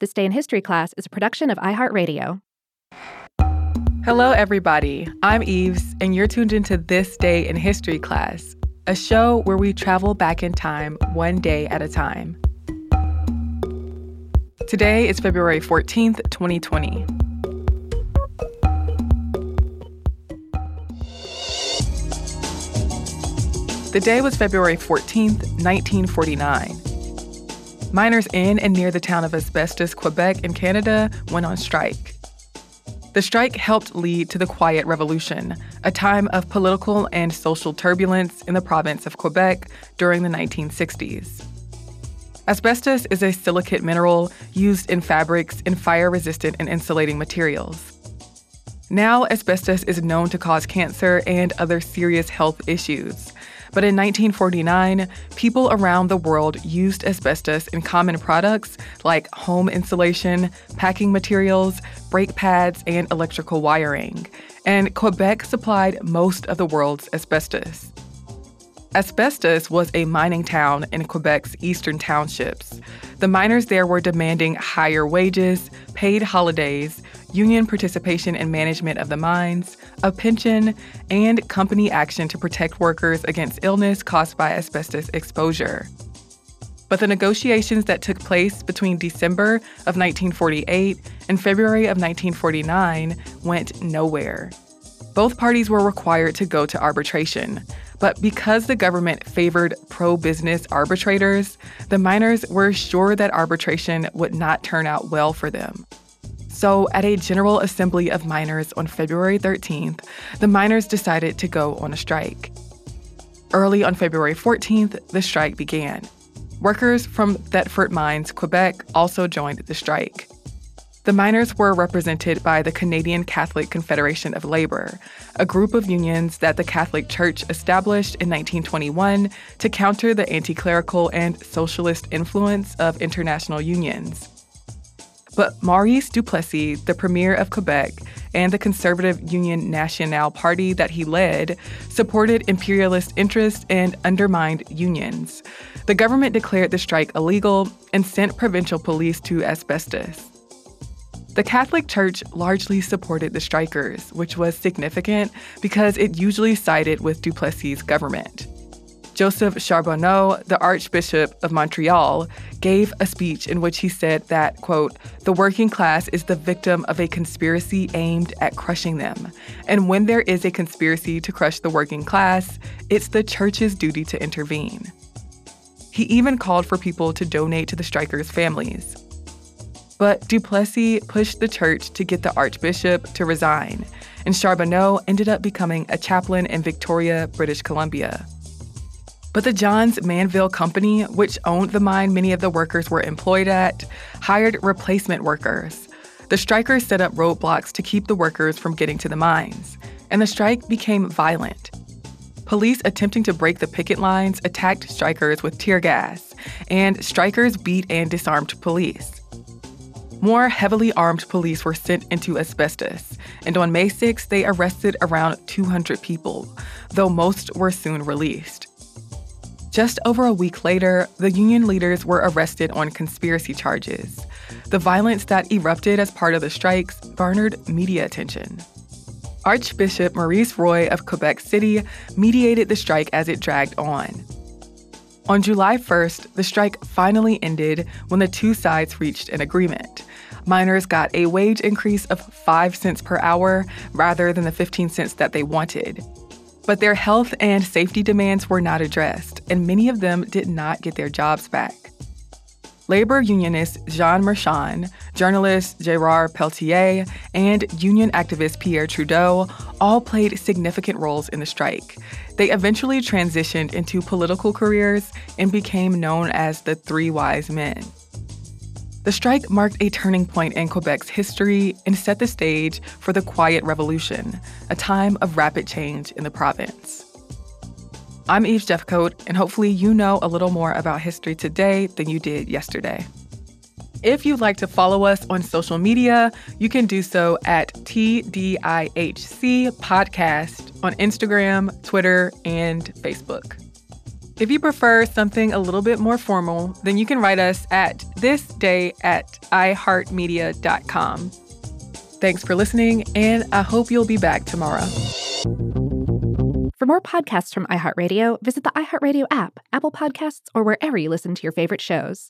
This Day in History class is a production of iHeartRadio. Hello, everybody. I'm Eves, and you're tuned into This Day in History class, a show where we travel back in time one day at a time. Today is February 14th, 2020. The day was February 14th, 1949. Miners in and near the town of Asbestos, Quebec, in Canada, went on strike. The strike helped lead to the Quiet Revolution, a time of political and social turbulence in the province of Quebec during the 1960s. Asbestos is a silicate mineral used in fabrics and fire resistant and insulating materials. Now, asbestos is known to cause cancer and other serious health issues, but in 1949, people around the world used asbestos in common products like home insulation, packing materials, brake pads, and electrical wiring. And Quebec supplied most of the world's asbestos. Asbestos was a mining town in Quebec's eastern townships. The miners there were demanding higher wages, paid holidays, union participation in management of the mines, a pension, and company action to protect workers against illness caused by asbestos exposure. But the negotiations that took place between December of 1948 and February of 1949 went nowhere. Both parties were required to go to arbitration. But because the government favored pro business arbitrators, the miners were sure that arbitration would not turn out well for them. So, at a General Assembly of Miners on February 13th, the miners decided to go on a strike. Early on February 14th, the strike began. Workers from Thetford Mines, Quebec, also joined the strike. The miners were represented by the Canadian Catholic Confederation of Labor, a group of unions that the Catholic Church established in 1921 to counter the anti clerical and socialist influence of international unions. But Maurice Duplessis, the premier of Quebec, and the conservative Union Nationale party that he led supported imperialist interests and undermined unions. The government declared the strike illegal and sent provincial police to asbestos. The Catholic Church largely supported the strikers, which was significant because it usually sided with Duplessis' government. Joseph Charbonneau, the Archbishop of Montreal, gave a speech in which he said that, quote, the working class is the victim of a conspiracy aimed at crushing them. And when there is a conspiracy to crush the working class, it's the church's duty to intervene. He even called for people to donate to the strikers' families. But Duplessis pushed the church to get the archbishop to resign, and Charbonneau ended up becoming a chaplain in Victoria, British Columbia. But the Johns Manville Company, which owned the mine many of the workers were employed at, hired replacement workers. The strikers set up roadblocks to keep the workers from getting to the mines, and the strike became violent. Police attempting to break the picket lines attacked strikers with tear gas, and strikers beat and disarmed police. More heavily armed police were sent into asbestos, and on May 6, they arrested around 200 people, though most were soon released. Just over a week later, the union leaders were arrested on conspiracy charges. The violence that erupted as part of the strikes garnered media attention. Archbishop Maurice Roy of Quebec City mediated the strike as it dragged on. On July 1st, the strike finally ended when the two sides reached an agreement. Miners got a wage increase of 5 cents per hour rather than the 15 cents that they wanted. But their health and safety demands were not addressed, and many of them did not get their jobs back. Labor unionist Jean Marchand, journalist Gerard Pelletier, and union activist Pierre Trudeau all played significant roles in the strike. They eventually transitioned into political careers and became known as the Three Wise Men. The strike marked a turning point in Quebec's history and set the stage for the Quiet Revolution, a time of rapid change in the province. I'm Eves Jeffcoat, and hopefully you know a little more about history today than you did yesterday. If you'd like to follow us on social media, you can do so at TDIHC Podcast on Instagram, Twitter, and Facebook. If you prefer something a little bit more formal, then you can write us at thisday at iheartmedia.com. Thanks for listening, and I hope you'll be back tomorrow. For more podcasts from iHeartRadio, visit the iHeartRadio app, Apple Podcasts, or wherever you listen to your favorite shows.